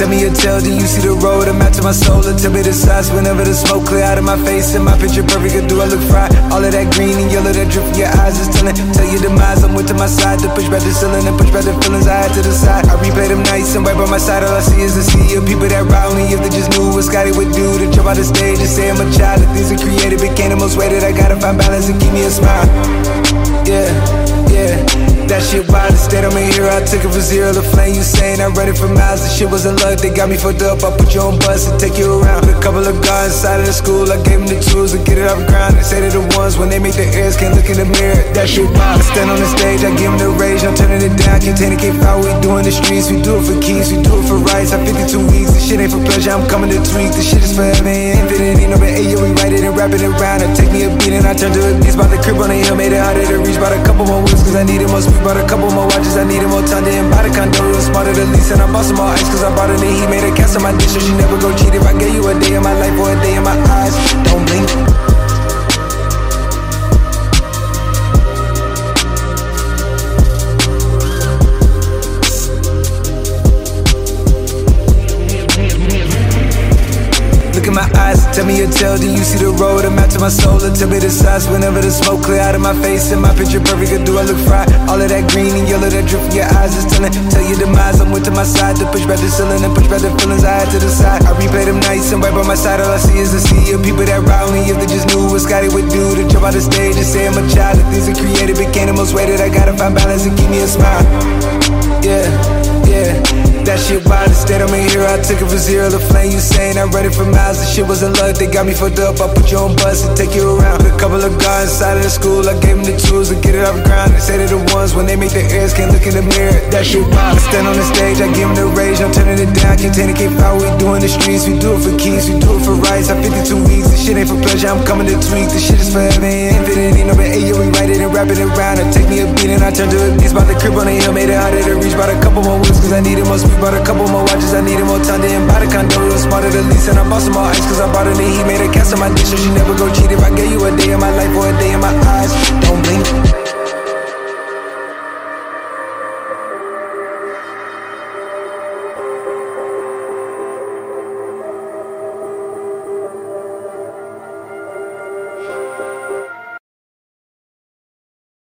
a tale, do you see the road? I'm out to my soul, and tell me the size whenever the smoke clear out of my face. And my picture perfect, or do I look fried? All of that green and yellow that drip from your eyes is telling. Tell your demise, I'm with to my side to push back the ceiling and push back the feelings I had to the side. I replay them nights and right by my side, all I see is a sea of people that ride me. If they just knew what Scotty would do to jump out the stage and say I'm a child. If things are created, became the most weighted. I gotta find balance and keep me a smile. Yeah, yeah. That shit wild, instead I'm in here, I took it from zero to flame. You saying I read it for miles, the shit wasn't luck, they got me fucked up. I put you on bus and take you around. Put a couple of guys inside of the school, I gave them the tools to get it off the ground. They say they're the ones when they make the airs, can't look in the mirror. That shit wild. I stand on the stage, I give them the rage, I'm turning it down. Contain it, can't fight, we do in the streets, we do it for keys, we do it for rights. I'm 52 weeks, this shit ain't for pleasure, I'm coming to tweak. This shit is forever, ain't infinity, no but yo, we write it and wrap it around. I take me a beat and I turn to a beast. By the crib on the hill, made it harder to cause I needed more speed. By a couple more watches, I needed more time to buy the condo. Real smarter the lease, and I bought some more ice, cause I bought it and he made a cast on my dish. So she never go cheat if I gave you a day in my life or a day in my eyes. Don't blink. Tell me your tale. Do you see the road? I'm to my soul. Tell me the size whenever the smoke clear out of my face. And my picture perfect, or do I look fried? All of that green and yellow that drip from your eyes is telling. Tell your demise, I'm with to my side to push back the ceiling and push back the feelings I had to the side. I replay them nights and right by my side, all I see is a sea of people that ride me. If they just knew what Scotty would do to jump out the stage and say I'm a child. If things are created, became the most weighted. I gotta find balance and keep me a smile. Yeah. That shit wild, instead I'm in here, I took it for zero The flame. You saying I read it for miles, the shit wasn't luck, they got me fucked up. I put you on bus and take you around. A couple of guys inside of the school, I gave them the tools to get it off the ground. They say they're the ones when they make their airs, can't look in the mirror. That shit wild. I stand on the stage, I give them the rage, I'm turning it down. Can't fight, we do in the streets, we do it for keys, we do it for rights. I 52 weeks, shit ain't for pleasure, I'm coming to tweak. This shit is forever, ain't infinity, no but yo, we write it and wrap it around. I take me a beat and I turn to a beast. By the crib on the hill, made it harder to reach. Bought a couple more weeks, cause I needed more speed. Bought a couple more watches, I needed more time to buy the condo. Real smarter the lease, and I bought some more ice, cause I bought it and he made a cast on my dish. So she never go cheat if I gave you a day in my life